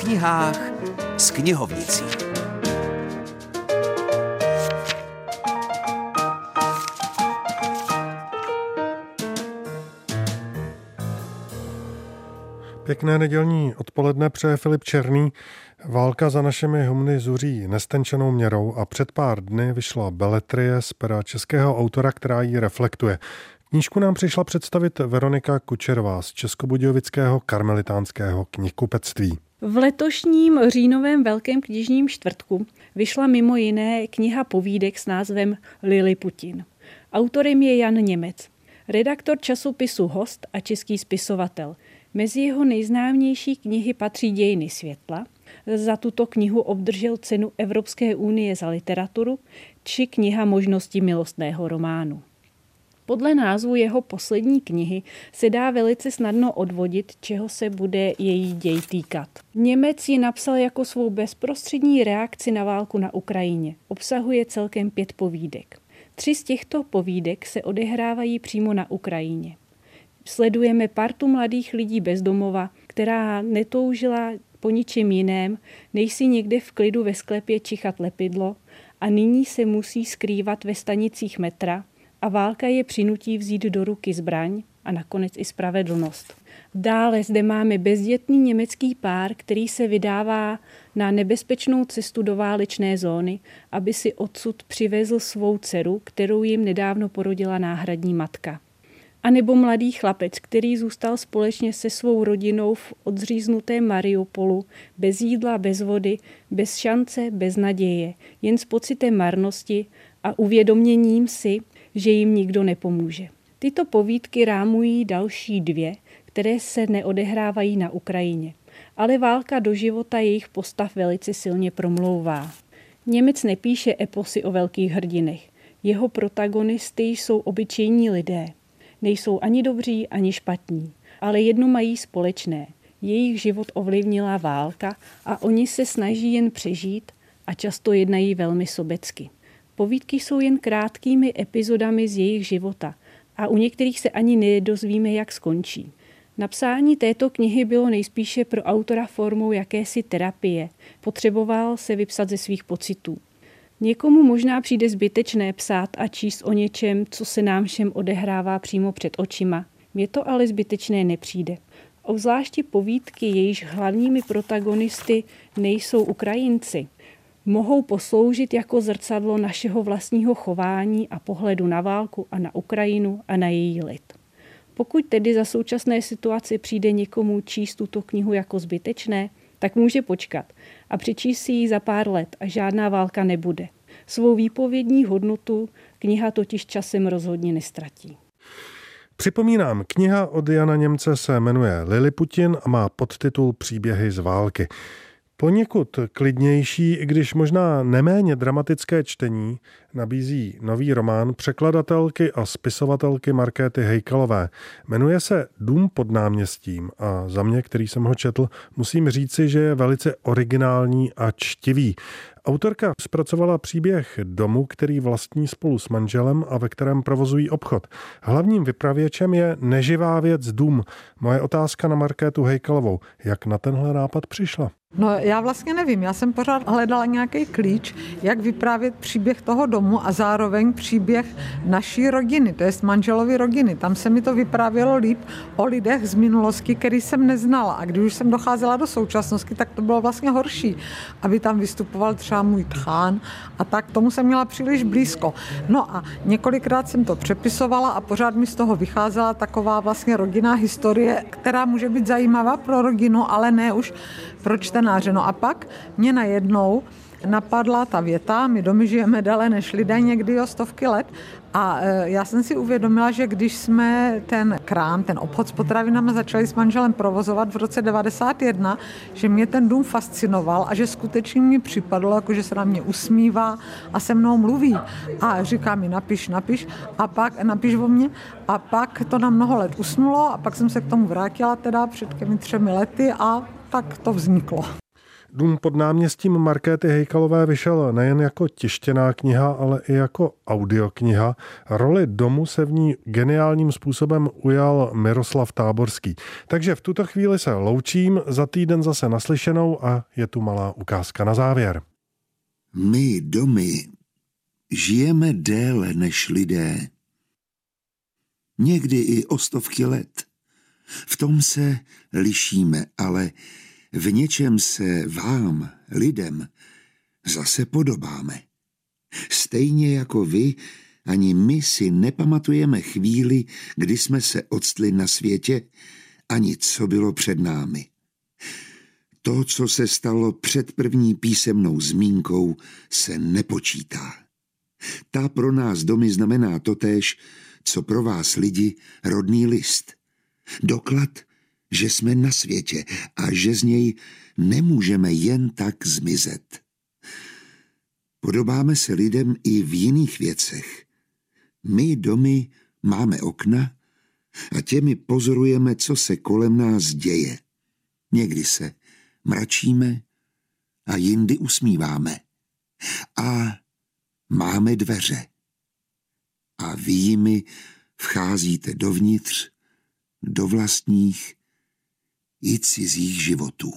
knihách s knihovnicí. Pěkné nedělní odpoledne přeje Filip Černý. Válka za našimi humny zuří nestenčenou měrou a před pár dny vyšla beletrie z pera českého autora, která ji reflektuje. Knížku nám přišla představit Veronika Kučerová z Českobudějovického karmelitánského knihkupectví. V letošním říjnovém velkém knižním čtvrtku vyšla mimo jiné kniha povídek s názvem Lili Putin. Autorem je Jan Němec, redaktor časopisu Host a český spisovatel. Mezi jeho nejznámější knihy patří Dějiny světla. Za tuto knihu obdržel cenu Evropské unie za literaturu či kniha možnosti milostného románu. Podle názvu jeho poslední knihy se dá velice snadno odvodit, čeho se bude její děj týkat. Němec ji napsal jako svou bezprostřední reakci na válku na Ukrajině. Obsahuje celkem pět povídek. Tři z těchto povídek se odehrávají přímo na Ukrajině. Sledujeme partu mladých lidí bez domova, která netoužila po ničem jiném, než si někde v klidu ve sklepě čichat lepidlo a nyní se musí skrývat ve stanicích metra, a válka je přinutí vzít do ruky zbraň a nakonec i spravedlnost. Dále zde máme bezdětný německý pár, který se vydává na nebezpečnou cestu do válečné zóny, aby si odsud přivezl svou dceru, kterou jim nedávno porodila náhradní matka. A nebo mladý chlapec, který zůstal společně se svou rodinou v odříznutém Mariupolu, bez jídla, bez vody, bez šance, bez naděje, jen s pocitem marnosti a uvědoměním si, že jim nikdo nepomůže. Tyto povídky rámují další dvě, které se neodehrávají na Ukrajině. Ale válka do života jejich postav velice silně promlouvá. Němec nepíše eposy o velkých hrdinech. Jeho protagonisty jsou obyčejní lidé. Nejsou ani dobří, ani špatní. Ale jedno mají společné. Jejich život ovlivnila válka a oni se snaží jen přežít a často jednají velmi sobecky. Povídky jsou jen krátkými epizodami z jejich života a u některých se ani nedozvíme, jak skončí. Napsání této knihy bylo nejspíše pro autora formou jakési terapie. Potřeboval se vypsat ze svých pocitů. Někomu možná přijde zbytečné psát a číst o něčem, co se nám všem odehrává přímo před očima. Mně to ale zbytečné nepřijde. Obzvláště povídky, jejíž hlavními protagonisty nejsou Ukrajinci, mohou posloužit jako zrcadlo našeho vlastního chování a pohledu na válku a na Ukrajinu a na její lid. Pokud tedy za současné situaci přijde někomu číst tuto knihu jako zbytečné, tak může počkat a přečíst si ji za pár let a žádná válka nebude. Svou výpovědní hodnotu kniha totiž časem rozhodně nestratí. Připomínám, kniha od Jana Němce se jmenuje Lili Putin a má podtitul Příběhy z války. Poněkud klidnější, i když možná neméně dramatické čtení, nabízí nový román překladatelky a spisovatelky Markéty Hejkalové. Jmenuje se Dům pod náměstím a za mě, který jsem ho četl, musím říci, že je velice originální a čtivý. Autorka zpracovala příběh domu, který vlastní spolu s manželem a ve kterém provozují obchod. Hlavním vypravěčem je neživá věc dům. Moje otázka na Markétu Hejkalovou. Jak na tenhle nápad přišla? No já vlastně nevím, já jsem pořád hledala nějaký klíč, jak vyprávět příběh toho domu a zároveň příběh naší rodiny, to je manželovy rodiny. Tam se mi to vyprávělo líp o lidech z minulosti, který jsem neznala. A když už jsem docházela do současnosti, tak to bylo vlastně horší, aby tam vystupoval třeba můj tchán a tak tomu jsem měla příliš blízko. No a několikrát jsem to přepisovala a pořád mi z toho vycházela taková vlastně rodinná historie, která může být zajímavá pro rodinu, ale ne už pro čtenáře. No a pak mě najednou napadla ta věta, my domy žijeme déle než lidé někdy o stovky let a e, já jsem si uvědomila, že když jsme ten krám, ten obchod s potravinami začali s manželem provozovat v roce 91, že mě ten dům fascinoval a že skutečně mi připadlo, jako že se na mě usmívá a se mnou mluví. A říká mi, napiš, napiš a pak napiš o mě a pak to na mnoho let usnulo a pak jsem se k tomu vrátila teda před těmi třemi lety a tak to vzniklo. Dům pod náměstím Markéty Hejkalové vyšel nejen jako tištěná kniha, ale i jako audiokniha. Roli domu se v ní geniálním způsobem ujal Miroslav Táborský. Takže v tuto chvíli se loučím, za týden zase naslyšenou a je tu malá ukázka na závěr. My domy žijeme déle než lidé. Někdy i o stovky let. V tom se lišíme, ale v něčem se vám, lidem, zase podobáme. Stejně jako vy, ani my si nepamatujeme chvíli, kdy jsme se odstli na světě, ani co bylo před námi. To, co se stalo před první písemnou zmínkou, se nepočítá. Ta pro nás domy znamená totéž, co pro vás lidi rodný list. Doklad, že jsme na světě a že z něj nemůžeme jen tak zmizet. Podobáme se lidem i v jiných věcech. My domy máme okna a těmi pozorujeme, co se kolem nás děje. Někdy se mračíme a jindy usmíváme. A máme dveře. A vy jimi vcházíte dovnitř, do vlastních i cizích životů.